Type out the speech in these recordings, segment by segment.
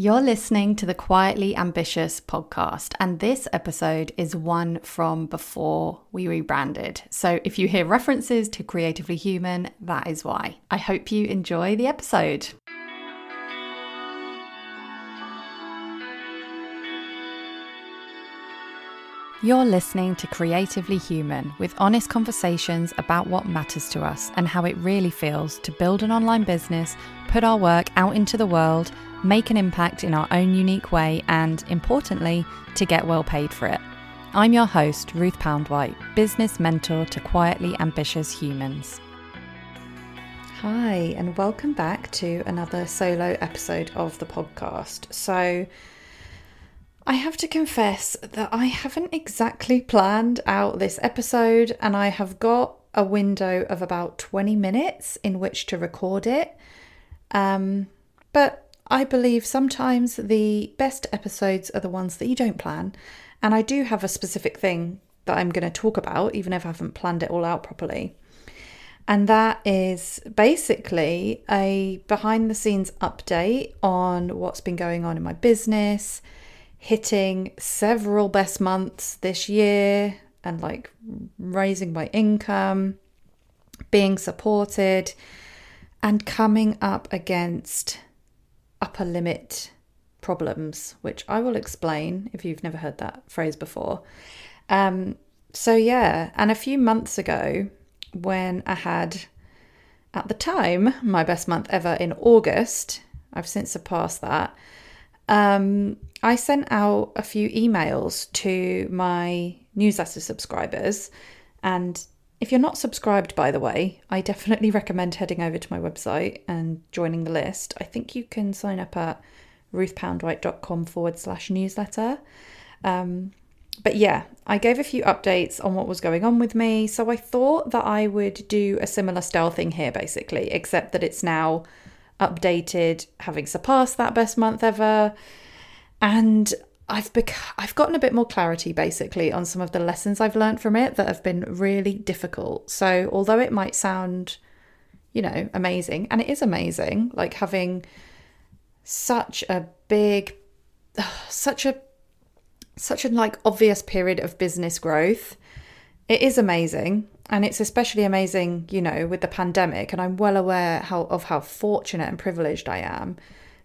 You're listening to the Quietly Ambitious podcast, and this episode is one from before we rebranded. So if you hear references to Creatively Human, that is why. I hope you enjoy the episode. You're listening to Creatively Human with honest conversations about what matters to us and how it really feels to build an online business, put our work out into the world make an impact in our own unique way, and importantly, to get well paid for it. I'm your host, Ruth Poundwhite, business mentor to quietly ambitious humans. Hi, and welcome back to another solo episode of the podcast. So, I have to confess that I haven't exactly planned out this episode, and I have got a window of about 20 minutes in which to record it. Um, but I believe sometimes the best episodes are the ones that you don't plan. And I do have a specific thing that I'm going to talk about, even if I haven't planned it all out properly. And that is basically a behind the scenes update on what's been going on in my business, hitting several best months this year, and like raising my income, being supported, and coming up against upper limit problems, which I will explain if you've never heard that phrase before. Um, so, yeah, and a few months ago, when I had at the time my best month ever in August, I've since surpassed that. Um, I sent out a few emails to my newsletter subscribers. And if you're not subscribed, by the way, I definitely recommend heading over to my website and joining the list. I think you can sign up at ruthpoundwhite.com forward slash newsletter. Um, but yeah, I gave a few updates on what was going on with me. So I thought that I would do a similar style thing here, basically, except that it's now updated, having surpassed that best month ever. And I've bec- I've gotten a bit more clarity basically on some of the lessons I've learned from it that have been really difficult. So although it might sound, you know, amazing, and it is amazing, like having such a big, such a such a like obvious period of business growth. It is amazing, and it's especially amazing, you know, with the pandemic. And I'm well aware how of how fortunate and privileged I am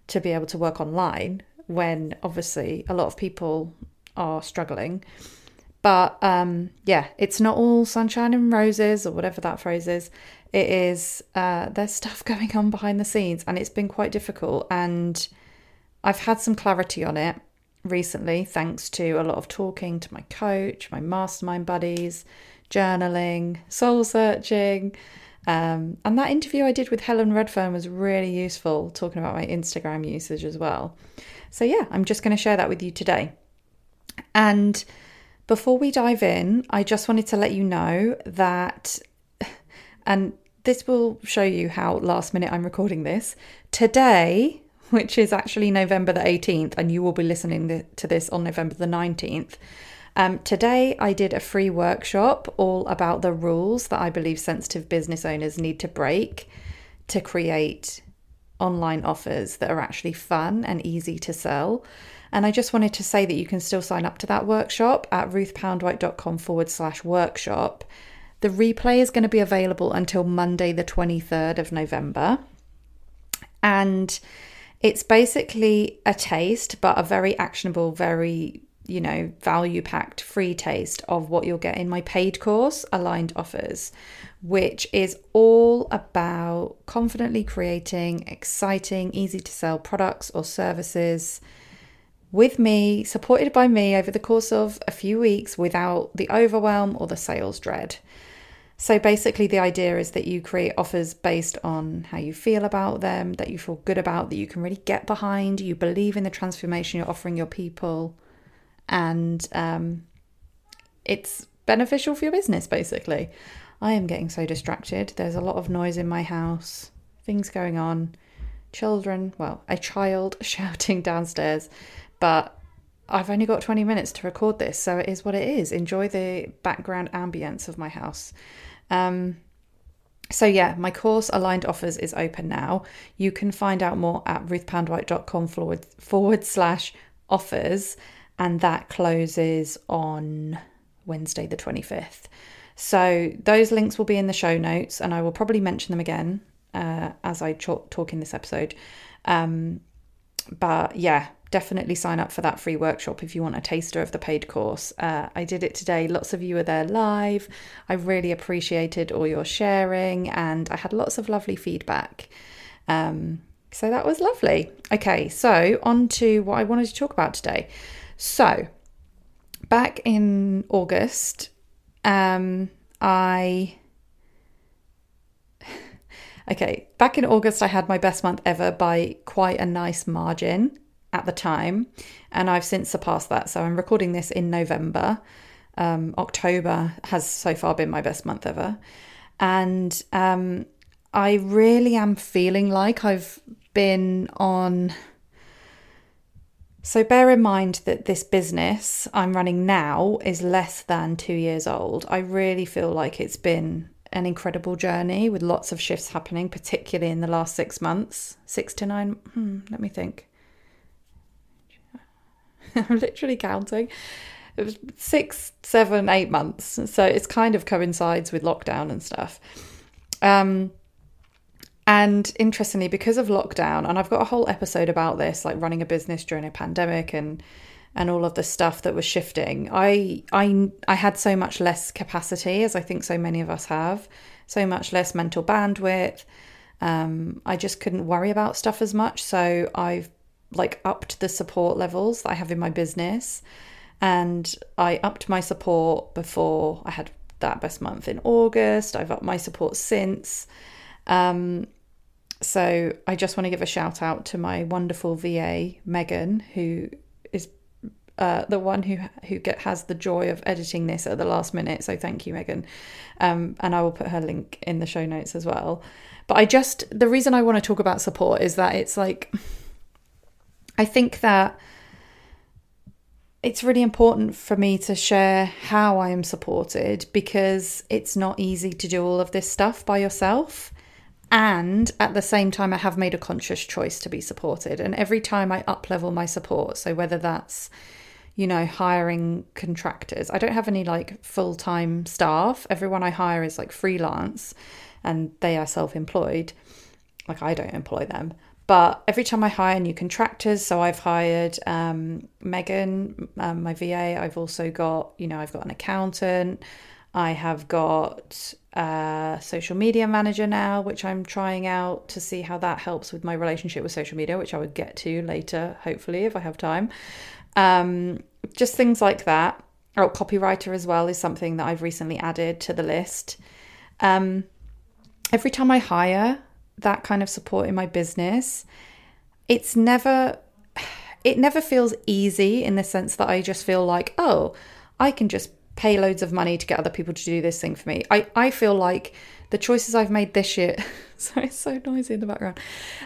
to be able to work online when obviously a lot of people are struggling. But um, yeah, it's not all sunshine and roses or whatever that phrase is. It is, uh, there's stuff going on behind the scenes and it's been quite difficult. And I've had some clarity on it recently, thanks to a lot of talking to my coach, my mastermind buddies, journaling, soul searching. Um, and that interview I did with Helen Redfern was really useful, talking about my Instagram usage as well. So, yeah, I'm just going to share that with you today. And before we dive in, I just wanted to let you know that, and this will show you how last minute I'm recording this. Today, which is actually November the 18th, and you will be listening to this on November the 19th. Um, today, I did a free workshop all about the rules that I believe sensitive business owners need to break to create online offers that are actually fun and easy to sell. And I just wanted to say that you can still sign up to that workshop at ruthpoundwhite.com forward slash workshop. The replay is going to be available until Monday, the 23rd of November. And it's basically a taste, but a very actionable, very, you know, value packed free taste of what you'll get in my paid course, Aligned Offers, which is all about confidently creating exciting, easy to sell products or services with me, supported by me over the course of a few weeks without the overwhelm or the sales dread. So basically, the idea is that you create offers based on how you feel about them, that you feel good about, that you can really get behind, you believe in the transformation you're offering your people, and um, it's beneficial for your business, basically. I am getting so distracted. There's a lot of noise in my house, things going on, children, well, a child shouting downstairs. But I've only got 20 minutes to record this, so it is what it is. Enjoy the background ambience of my house. Um, so yeah, my course Aligned Offers is open now. You can find out more at ruthpoundwhite.com forward, forward slash offers, and that closes on Wednesday the 25th. So those links will be in the show notes, and I will probably mention them again uh, as I talk, talk in this episode. Um, but yeah, definitely sign up for that free workshop if you want a taster of the paid course. Uh, I did it today. Lots of you were there live. I really appreciated all your sharing, and I had lots of lovely feedback. Um, so that was lovely. Okay, so on to what I wanted to talk about today. So, back in August, um, I. Okay, back in August, I had my best month ever by quite a nice margin at the time, and I've since surpassed that. So I'm recording this in November. Um, October has so far been my best month ever, and um, I really am feeling like I've been on. So bear in mind that this business I'm running now is less than two years old. I really feel like it's been an incredible journey with lots of shifts happening, particularly in the last six months, six to nine. Hmm, let me think. I'm literally counting. It was six, seven, eight months. So it's kind of coincides with lockdown and stuff. Um, and interestingly, because of lockdown, and I've got a whole episode about this, like running a business during a pandemic and and all of the stuff that was shifting. I I I had so much less capacity, as I think so many of us have, so much less mental bandwidth. Um, I just couldn't worry about stuff as much. So I've like upped the support levels that I have in my business. And I upped my support before I had that best month in August. I've upped my support since. Um, so I just want to give a shout out to my wonderful VA, Megan, who is uh, the one who who get, has the joy of editing this at the last minute. So thank you, Megan. Um, and I will put her link in the show notes as well. But I just the reason I want to talk about support is that it's like I think that it's really important for me to share how I am supported because it's not easy to do all of this stuff by yourself. And at the same time, I have made a conscious choice to be supported. And every time I up level my support, so whether that's, you know, hiring contractors, I don't have any like full time staff. Everyone I hire is like freelance and they are self employed. Like I don't employ them. But every time I hire new contractors, so I've hired um, Megan, um, my VA. I've also got, you know, I've got an accountant. I have got a social media manager now, which I'm trying out to see how that helps with my relationship with social media, which I would get to later, hopefully, if I have time. Um, just things like that. Oh, copywriter as well is something that I've recently added to the list. Um, every time I hire, that kind of support in my business, it's never it never feels easy in the sense that I just feel like, oh, I can just pay loads of money to get other people to do this thing for me. I, I feel like the choices I've made this year. sorry, it's so noisy in the background.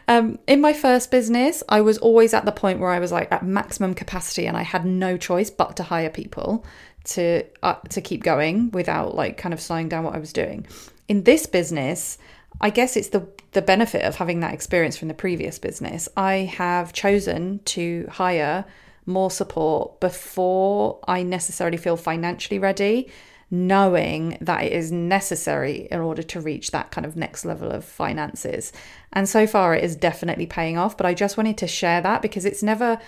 Um, in my first business, I was always at the point where I was like at maximum capacity and I had no choice but to hire people to uh, to keep going without like kind of slowing down what I was doing. In this business, I guess it's the the benefit of having that experience from the previous business. I have chosen to hire more support before I necessarily feel financially ready, knowing that it is necessary in order to reach that kind of next level of finances. And so far, it is definitely paying off. But I just wanted to share that because it's never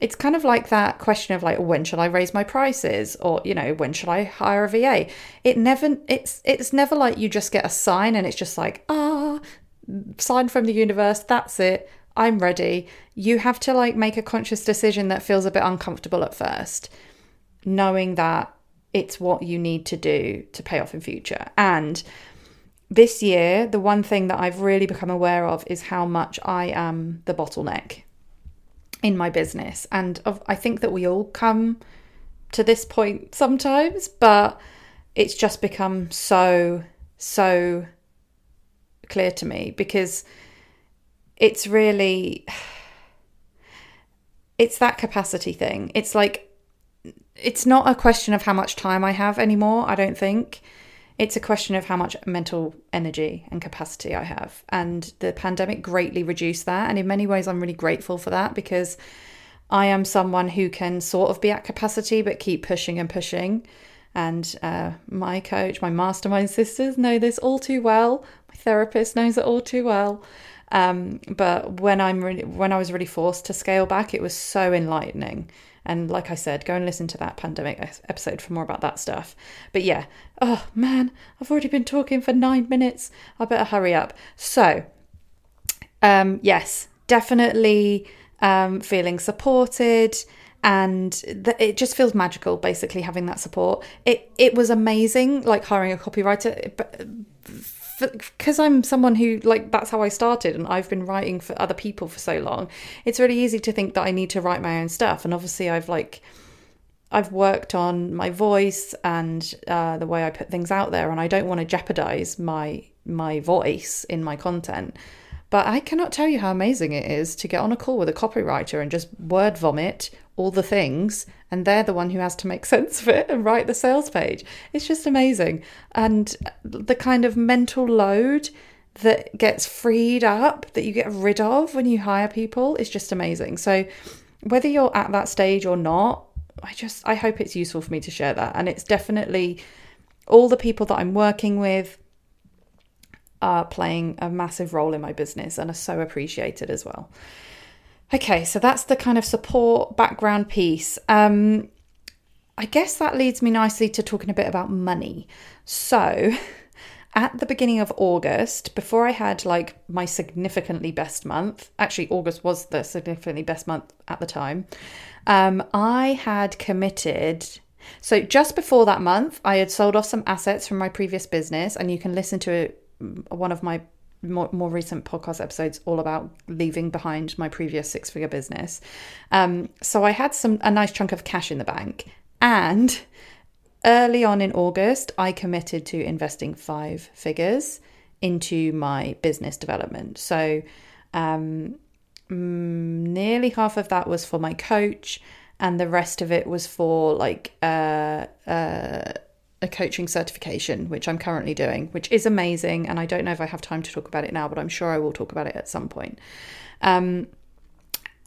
it's kind of like that question of like when should i raise my prices or you know when should i hire a va it never it's it's never like you just get a sign and it's just like ah sign from the universe that's it i'm ready you have to like make a conscious decision that feels a bit uncomfortable at first knowing that it's what you need to do to pay off in future and this year the one thing that i've really become aware of is how much i am the bottleneck in my business. And I think that we all come to this point sometimes, but it's just become so, so clear to me because it's really it's that capacity thing. It's like it's not a question of how much time I have anymore, I don't think. It's a question of how much mental energy and capacity I have. And the pandemic greatly reduced that. And in many ways, I'm really grateful for that because I am someone who can sort of be at capacity but keep pushing and pushing. And uh, my coach, my mastermind sisters know this all too well. My therapist knows it all too well. Um, but when I'm when I was really forced to scale back, it was so enlightening. And like I said, go and listen to that pandemic episode for more about that stuff. But yeah, oh man, I've already been talking for nine minutes. I better hurry up. So, um, yes, definitely um, feeling supported and th- it just feels magical basically having that support it it was amazing like hiring a copywriter but because I'm someone who like that's how I started and I've been writing for other people for so long, it's really easy to think that I need to write my own stuff. And obviously, I've like I've worked on my voice and uh, the way I put things out there, and I don't want to jeopardize my my voice in my content. But I cannot tell you how amazing it is to get on a call with a copywriter and just word vomit all the things, and they're the one who has to make sense of it and write the sales page. It's just amazing. And the kind of mental load that gets freed up, that you get rid of when you hire people, is just amazing. So, whether you're at that stage or not, I just I hope it's useful for me to share that. And it's definitely all the people that I'm working with are playing a massive role in my business and are so appreciated as well. Okay, so that's the kind of support background piece. Um, I guess that leads me nicely to talking a bit about money. So, at the beginning of August, before I had like my significantly best month, actually, August was the significantly best month at the time, um, I had committed. So, just before that month, I had sold off some assets from my previous business, and you can listen to one of my more, more recent podcast episodes all about leaving behind my previous six figure business. Um, so I had some a nice chunk of cash in the bank, and early on in August, I committed to investing five figures into my business development. So um, mm, nearly half of that was for my coach, and the rest of it was for like uh, uh, a coaching certification, which I'm currently doing, which is amazing. And I don't know if I have time to talk about it now, but I'm sure I will talk about it at some point. Um,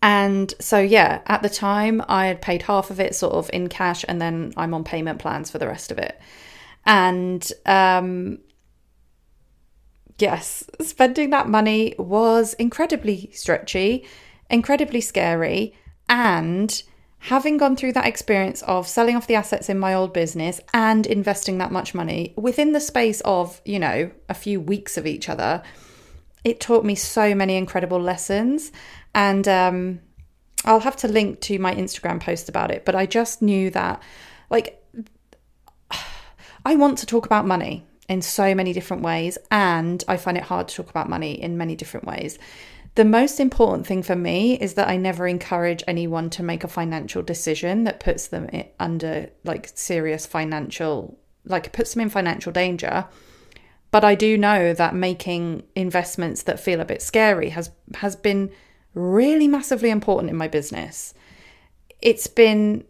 and so, yeah, at the time, I had paid half of it sort of in cash, and then I'm on payment plans for the rest of it. And um, yes, spending that money was incredibly stretchy, incredibly scary, and having gone through that experience of selling off the assets in my old business and investing that much money within the space of, you know, a few weeks of each other, it taught me so many incredible lessons. And um, I'll have to link to my Instagram post about it, but I just knew that, like, I want to talk about money in so many different ways, and I find it hard to talk about money in many different ways. The most important thing for me is that I never encourage anyone to make a financial decision that puts them under like serious financial, like puts them in financial danger. But I do know that making investments that feel a bit scary has has been really massively important in my business. It's been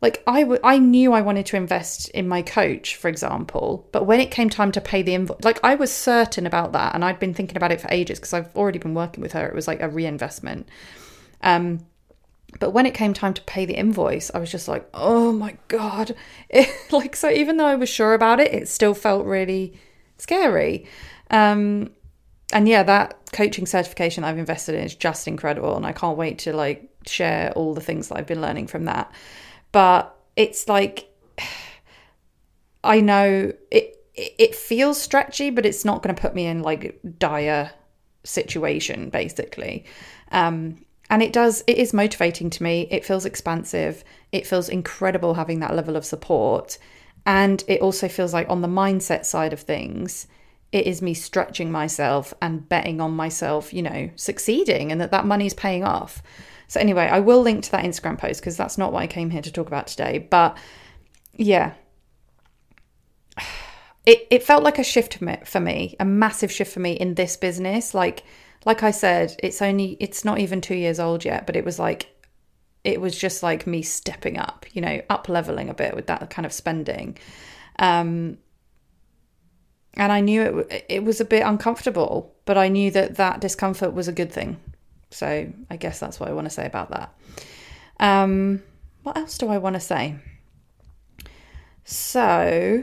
like I, w- I knew I wanted to invest in my coach, for example, but when it came time to pay the invoice, like I was certain about that, and I'd been thinking about it for ages because I've already been working with her. It was like a reinvestment. Um, but when it came time to pay the invoice, I was just like, oh my god! It, like so, even though I was sure about it, it still felt really scary. Um, and yeah, that coaching certification I've invested in is just incredible, and I can't wait to like share all the things that I've been learning from that but it's like I know it it feels stretchy, but it's not going to put me in like dire situation basically. Um, and it does it is motivating to me. It feels expansive. It feels incredible having that level of support. And it also feels like on the mindset side of things, it is me stretching myself and betting on myself, you know, succeeding and that that money's paying off. So, anyway, I will link to that Instagram post because that's not what I came here to talk about today. But yeah, it, it felt like a shift for me, a massive shift for me in this business. Like, like I said, it's only, it's not even two years old yet, but it was like, it was just like me stepping up, you know, up leveling a bit with that kind of spending. Um, and I knew it it was a bit uncomfortable, but I knew that that discomfort was a good thing. So I guess that's what I want to say about that. Um, what else do I want to say? So,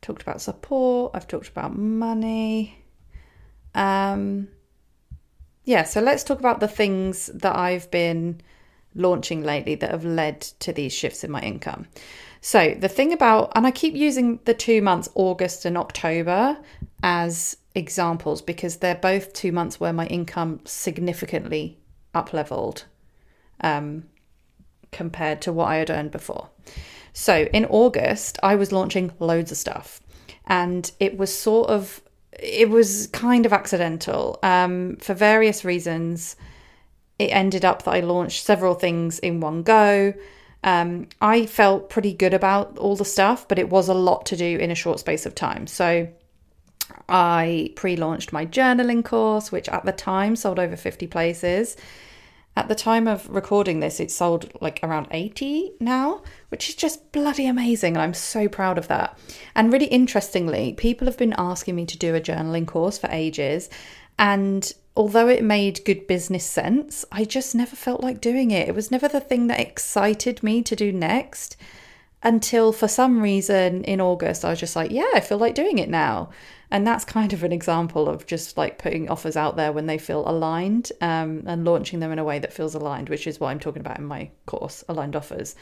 talked about support. I've talked about money. Um, yeah, so let's talk about the things that I've been launching lately that have led to these shifts in my income. So, the thing about, and I keep using the two months, August and October, as examples because they're both two months where my income significantly up leveled um, compared to what I had earned before. So, in August, I was launching loads of stuff, and it was sort of, it was kind of accidental um, for various reasons. It ended up that I launched several things in one go. Um, I felt pretty good about all the stuff, but it was a lot to do in a short space of time. So I pre launched my journaling course, which at the time sold over 50 places. At the time of recording this, it sold like around 80 now, which is just bloody amazing. And I'm so proud of that. And really interestingly, people have been asking me to do a journaling course for ages. And although it made good business sense, I just never felt like doing it. It was never the thing that excited me to do next until for some reason in August, I was just like, yeah, I feel like doing it now. And that's kind of an example of just like putting offers out there when they feel aligned um, and launching them in a way that feels aligned, which is what I'm talking about in my course, Aligned Offers.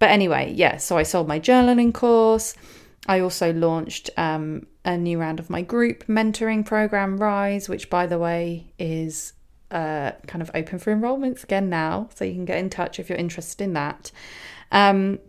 But anyway, yeah, so I sold my journaling course. I also launched um, a new round of my group mentoring program, Rise, which, by the way, is uh, kind of open for enrollments again now. So you can get in touch if you're interested in that. Um,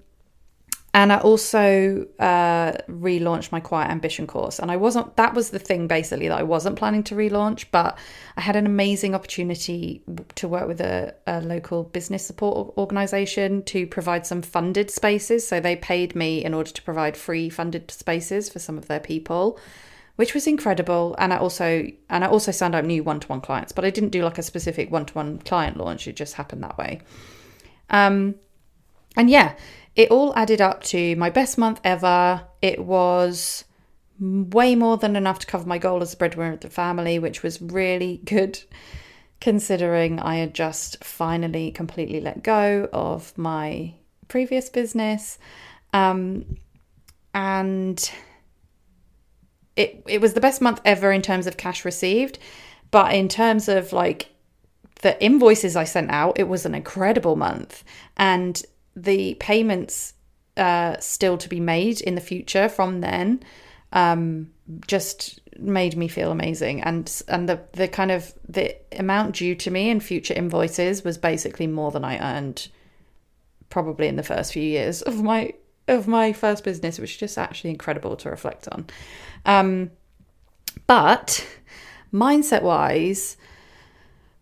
and I also uh, relaunched my Quiet Ambition course. And I wasn't, that was the thing basically that I wasn't planning to relaunch, but I had an amazing opportunity to work with a, a local business support organization to provide some funded spaces. So they paid me in order to provide free funded spaces for some of their people which was incredible and i also and i also signed up new one-to-one clients but i didn't do like a specific one-to-one client launch it just happened that way um and yeah it all added up to my best month ever. It was way more than enough to cover my goal as a breadwinner of the family, which was really good considering I had just finally completely let go of my previous business. Um, and it it was the best month ever in terms of cash received, but in terms of like the invoices I sent out, it was an incredible month. And the payments uh, still to be made in the future from then um, just made me feel amazing. And and the the kind of the amount due to me in future invoices was basically more than I earned probably in the first few years of my of my first business which is just actually incredible to reflect on. Um, but mindset wise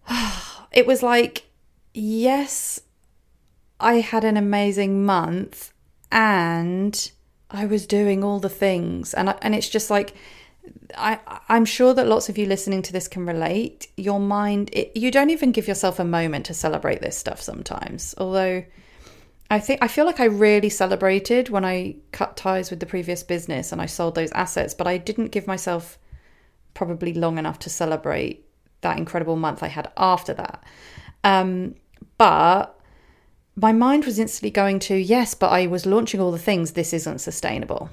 it was like yes I had an amazing month and I was doing all the things. And I, and it's just like I I'm sure that lots of you listening to this can relate. Your mind it, you don't even give yourself a moment to celebrate this stuff sometimes. Although I think I feel like I really celebrated when I cut ties with the previous business and I sold those assets but I didn't give myself probably long enough to celebrate that incredible month I had after that. Um but my mind was instantly going to, yes, but I was launching all the things, this isn't sustainable.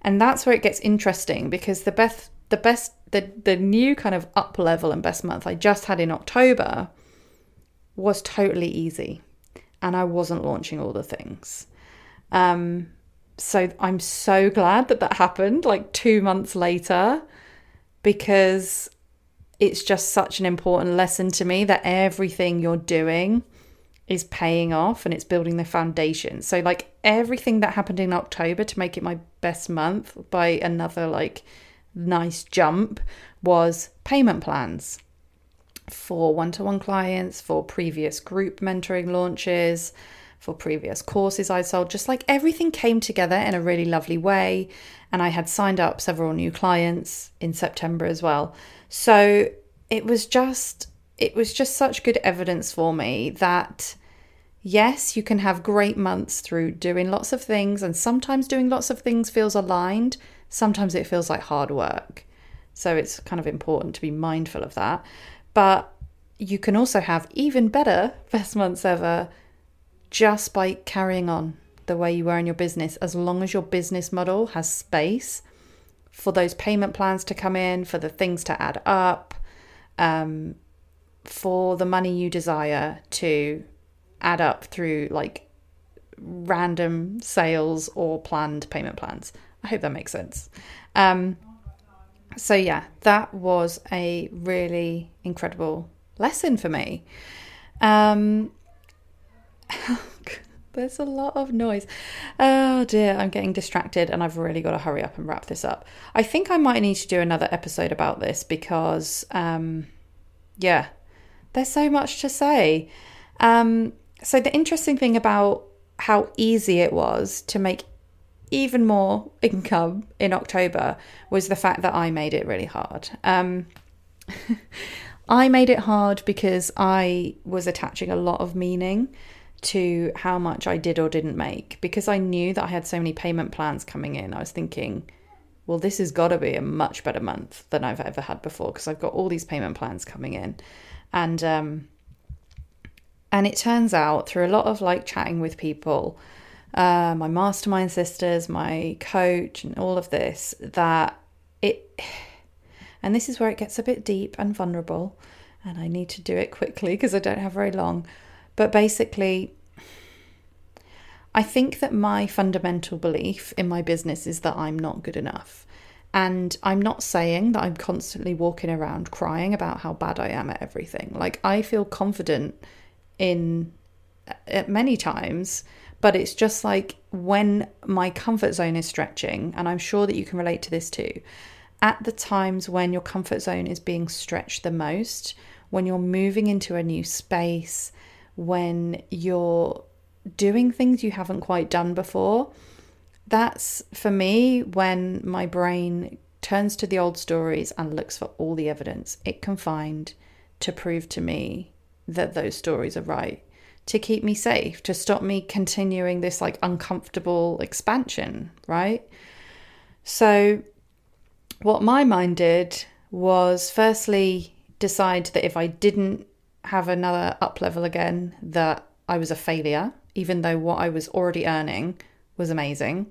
And that's where it gets interesting because the best the best the the new kind of up level and best month I just had in October was totally easy and I wasn't launching all the things. Um so I'm so glad that that happened like 2 months later because it's just such an important lesson to me that everything you're doing is paying off and it's building the foundation. So like everything that happened in October to make it my best month by another like nice jump was payment plans for one-to-one clients, for previous group mentoring launches, for previous courses I sold. Just like everything came together in a really lovely way and I had signed up several new clients in September as well. So it was just it was just such good evidence for me that Yes, you can have great months through doing lots of things, and sometimes doing lots of things feels aligned, sometimes it feels like hard work. So it's kind of important to be mindful of that. But you can also have even better best months ever just by carrying on the way you were in your business, as long as your business model has space for those payment plans to come in, for the things to add up, um, for the money you desire to add up through like random sales or planned payment plans. I hope that makes sense. Um, so, yeah, that was a really incredible lesson for me. Um, there's a lot of noise. Oh dear, I'm getting distracted and I've really got to hurry up and wrap this up. I think I might need to do another episode about this because, um, yeah, there's so much to say. Um, so, the interesting thing about how easy it was to make even more income in October was the fact that I made it really hard. Um, I made it hard because I was attaching a lot of meaning to how much I did or didn't make because I knew that I had so many payment plans coming in. I was thinking, well, this has got to be a much better month than I've ever had before because I've got all these payment plans coming in. And um and it turns out through a lot of like chatting with people, uh, my mastermind sisters, my coach, and all of this, that it and this is where it gets a bit deep and vulnerable, and I need to do it quickly because I don't have very long. But basically, I think that my fundamental belief in my business is that I'm not good enough. And I'm not saying that I'm constantly walking around crying about how bad I am at everything. Like, I feel confident in uh, at many times, but it's just like when my comfort zone is stretching, and I'm sure that you can relate to this too at the times when your comfort zone is being stretched the most, when you're moving into a new space, when you're doing things you haven't quite done before, that's for me when my brain turns to the old stories and looks for all the evidence it can find to prove to me that those stories are right, to keep me safe, to stop me continuing this like uncomfortable expansion, right? So what my mind did was firstly decide that if I didn't have another up level again, that I was a failure, even though what I was already earning was amazing.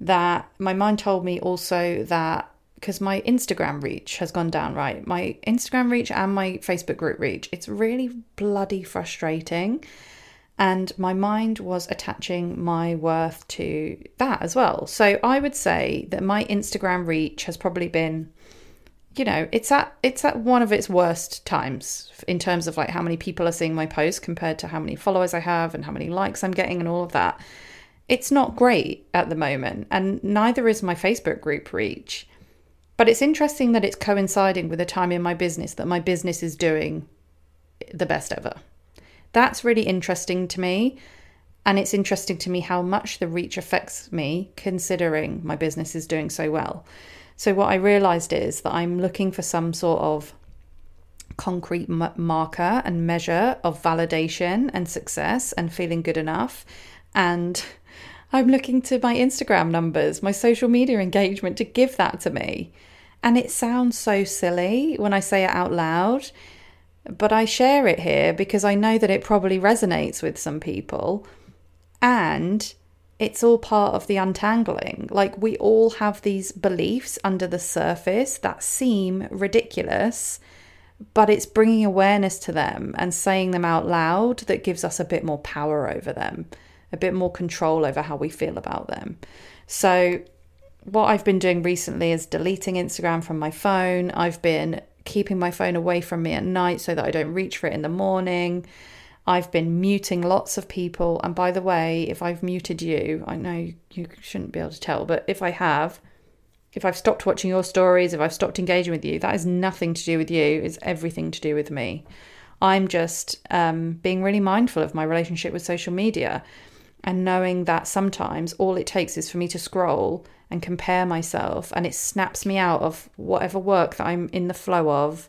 That my mind told me also that because my Instagram reach has gone down, right? My Instagram reach and my Facebook group reach, it's really bloody frustrating and my mind was attaching my worth to that as well. So I would say that my Instagram reach has probably been you know, it's at it's at one of its worst times in terms of like how many people are seeing my posts compared to how many followers I have and how many likes I'm getting and all of that. It's not great at the moment, and neither is my Facebook group reach. But it's interesting that it's coinciding with a time in my business that my business is doing the best ever. That's really interesting to me. And it's interesting to me how much the reach affects me, considering my business is doing so well. So, what I realized is that I'm looking for some sort of concrete marker and measure of validation and success and feeling good enough. And I'm looking to my Instagram numbers, my social media engagement to give that to me. And it sounds so silly when I say it out loud. But I share it here because I know that it probably resonates with some people. And it's all part of the untangling. Like, we all have these beliefs under the surface that seem ridiculous, but it's bringing awareness to them and saying them out loud that gives us a bit more power over them, a bit more control over how we feel about them. So, what I've been doing recently is deleting Instagram from my phone. I've been keeping my phone away from me at night so that I don't reach for it in the morning. I've been muting lots of people. And by the way, if I've muted you, I know you shouldn't be able to tell, but if I have, if I've stopped watching your stories, if I've stopped engaging with you, that has nothing to do with you. It's everything to do with me. I'm just um, being really mindful of my relationship with social media and knowing that sometimes all it takes is for me to scroll and compare myself and it snaps me out of whatever work that I'm in the flow of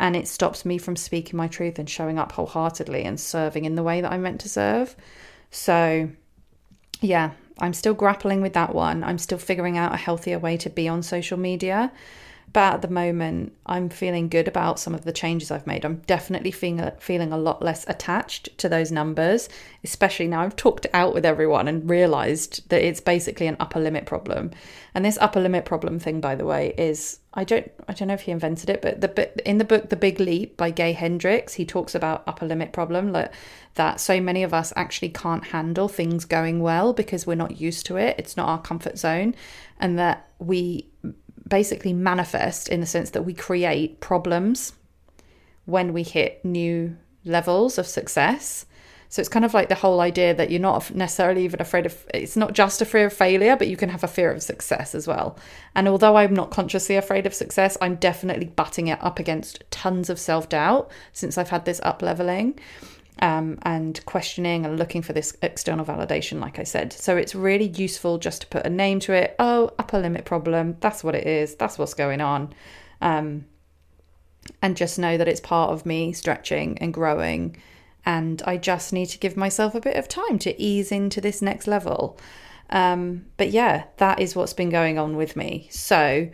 and it stops me from speaking my truth and showing up wholeheartedly and serving in the way that I'm meant to serve. So, yeah, I'm still grappling with that one. I'm still figuring out a healthier way to be on social media. But at the moment, I'm feeling good about some of the changes I've made. I'm definitely feeling, feeling a lot less attached to those numbers, especially now I've talked out with everyone and realized that it's basically an upper limit problem. And this upper limit problem thing, by the way, is I don't I don't know if he invented it, but the in the book The Big Leap by Gay Hendricks, he talks about upper limit problem like that so many of us actually can't handle things going well because we're not used to it. It's not our comfort zone and that we basically manifest in the sense that we create problems when we hit new levels of success. So it's kind of like the whole idea that you're not necessarily even afraid of it's not just a fear of failure, but you can have a fear of success as well. And although I'm not consciously afraid of success, I'm definitely butting it up against tons of self doubt since I've had this up leveling. Um, and questioning and looking for this external validation, like I said. So it's really useful just to put a name to it. Oh, upper limit problem. That's what it is. That's what's going on. Um, and just know that it's part of me stretching and growing. And I just need to give myself a bit of time to ease into this next level. Um, but yeah, that is what's been going on with me. So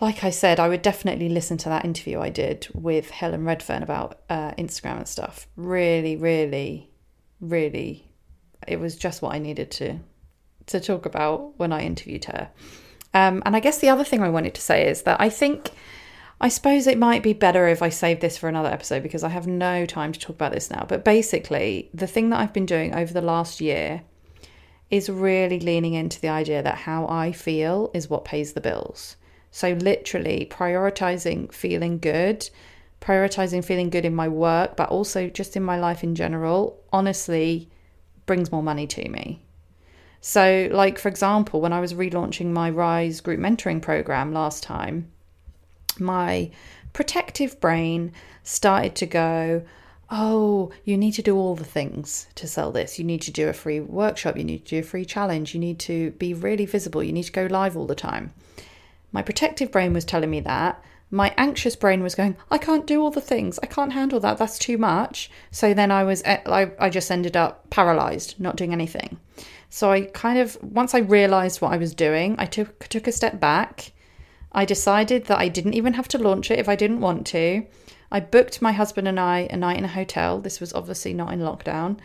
like I said, I would definitely listen to that interview I did with Helen Redfern about uh, Instagram and stuff. Really, really, really, it was just what I needed to to talk about when I interviewed her. Um, and I guess the other thing I wanted to say is that I think, I suppose it might be better if I save this for another episode because I have no time to talk about this now. But basically, the thing that I've been doing over the last year is really leaning into the idea that how I feel is what pays the bills. So, literally, prioritizing feeling good, prioritizing feeling good in my work, but also just in my life in general, honestly brings more money to me. So, like, for example, when I was relaunching my Rise group mentoring program last time, my protective brain started to go, Oh, you need to do all the things to sell this. You need to do a free workshop. You need to do a free challenge. You need to be really visible. You need to go live all the time. My protective brain was telling me that. My anxious brain was going, I can't do all the things. I can't handle that. That's too much. So then I was, I, I just ended up paralyzed, not doing anything. So I kind of, once I realized what I was doing, I took, took a step back. I decided that I didn't even have to launch it if I didn't want to. I booked my husband and I a night in a hotel. This was obviously not in lockdown.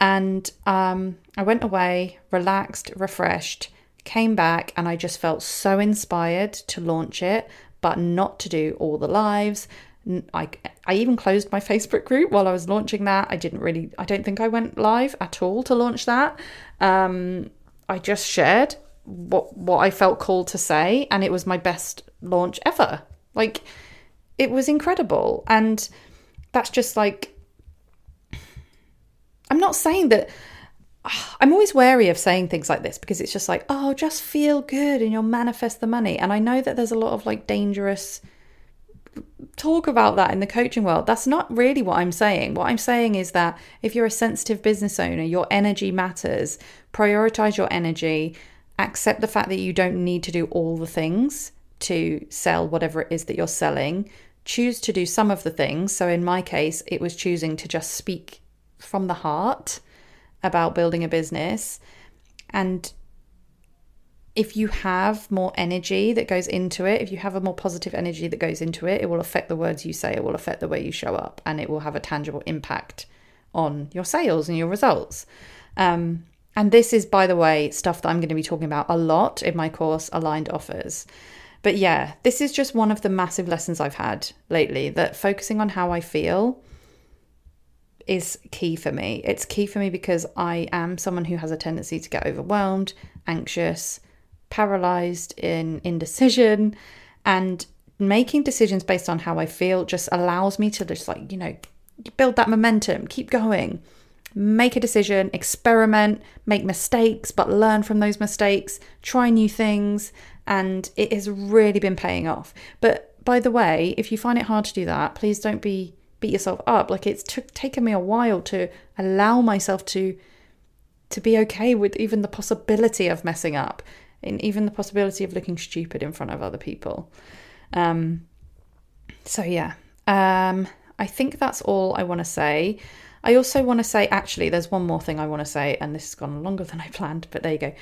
And um, I went away, relaxed, refreshed, came back and I just felt so inspired to launch it, but not to do all the lives. I, I even closed my Facebook group while I was launching that. I didn't really, I don't think I went live at all to launch that. Um, I just shared what what I felt called to say, and it was my best launch ever. Like, it was incredible, and that's just like. I'm not saying that I'm always wary of saying things like this because it's just like, oh, just feel good and you'll manifest the money. And I know that there's a lot of like dangerous talk about that in the coaching world. That's not really what I'm saying. What I'm saying is that if you're a sensitive business owner, your energy matters. Prioritize your energy. Accept the fact that you don't need to do all the things to sell whatever it is that you're selling. Choose to do some of the things. So in my case, it was choosing to just speak from the heart about building a business. And if you have more energy that goes into it, if you have a more positive energy that goes into it, it will affect the words you say, it will affect the way you show up, and it will have a tangible impact on your sales and your results. Um, and this is, by the way, stuff that I'm going to be talking about a lot in my course, Aligned Offers. But yeah, this is just one of the massive lessons I've had lately that focusing on how I feel is key for me. It's key for me because I am someone who has a tendency to get overwhelmed, anxious, paralyzed in indecision, and making decisions based on how I feel just allows me to just like, you know, build that momentum, keep going, make a decision, experiment, make mistakes, but learn from those mistakes, try new things, and it has really been paying off. But by the way, if you find it hard to do that, please don't be beat yourself up. Like it's t- taken me a while to allow myself to to be okay with even the possibility of messing up, and even the possibility of looking stupid in front of other people. Um, so yeah, Um, I think that's all I want to say. I also want to say, actually, there's one more thing I want to say, and this has gone longer than I planned, but there you go.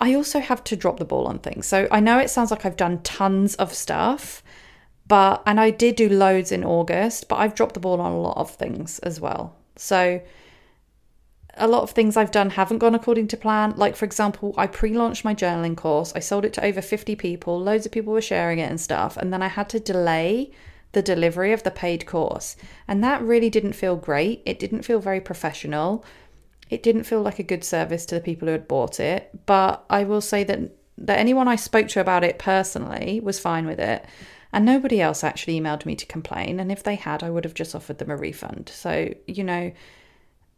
I also have to drop the ball on things. So I know it sounds like I've done tons of stuff, but, and I did do loads in August, but I've dropped the ball on a lot of things as well. So a lot of things I've done haven't gone according to plan. Like, for example, I pre launched my journaling course, I sold it to over 50 people, loads of people were sharing it and stuff, and then I had to delay the delivery of the paid course. And that really didn't feel great. It didn't feel very professional. It didn't feel like a good service to the people who had bought it. But I will say that that anyone I spoke to about it personally was fine with it. And nobody else actually emailed me to complain. And if they had, I would have just offered them a refund. So, you know,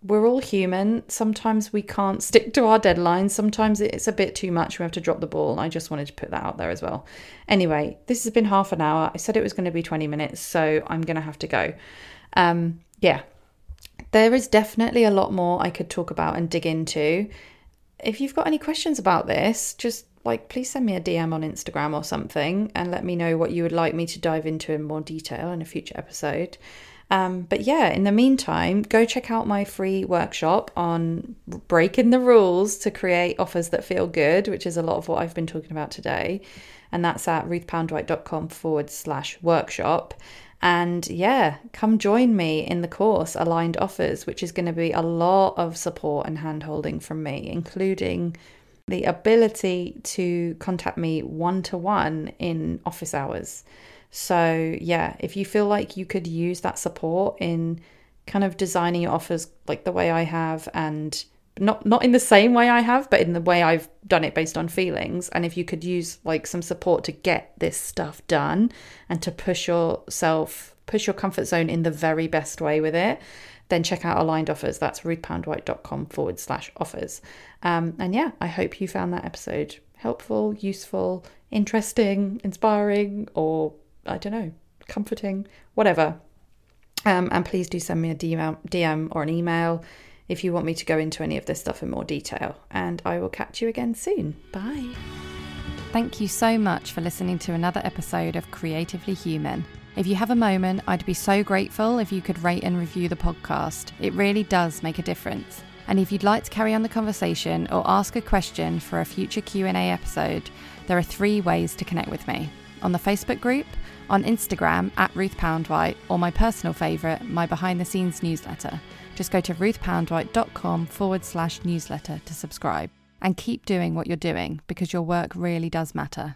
we're all human. Sometimes we can't stick to our deadlines. Sometimes it's a bit too much. We have to drop the ball. I just wanted to put that out there as well. Anyway, this has been half an hour. I said it was going to be 20 minutes, so I'm going to have to go. Um, yeah, there is definitely a lot more I could talk about and dig into. If you've got any questions about this, just like please send me a DM on Instagram or something and let me know what you would like me to dive into in more detail in a future episode. Um, but yeah, in the meantime, go check out my free workshop on breaking the rules to create offers that feel good, which is a lot of what I've been talking about today. And that's at ruthpoundwhite.com forward slash workshop. And yeah, come join me in the course Aligned Offers, which is going to be a lot of support and handholding from me, including the ability to contact me one to one in office hours. So, yeah, if you feel like you could use that support in kind of designing your offers like the way I have and not not in the same way I have, but in the way I've done it based on feelings. And if you could use like some support to get this stuff done and to push yourself, push your comfort zone in the very best way with it, then check out Aligned Offers. That's ruthpoundwhite.com forward slash offers. Um, and yeah, I hope you found that episode helpful, useful, interesting, inspiring, or I don't know, comforting, whatever. Um, and please do send me a DM, DM or an email if you want me to go into any of this stuff in more detail. And I will catch you again soon. Bye. Thank you so much for listening to another episode of Creatively Human. If you have a moment, I'd be so grateful if you could rate and review the podcast. It really does make a difference. And if you'd like to carry on the conversation or ask a question for a future Q&A episode, there are three ways to connect with me. On the Facebook group, on Instagram at Ruth Poundwhite, or my personal favourite, my behind the scenes newsletter. Just go to ruthpoundwhite.com forward slash newsletter to subscribe. And keep doing what you're doing because your work really does matter.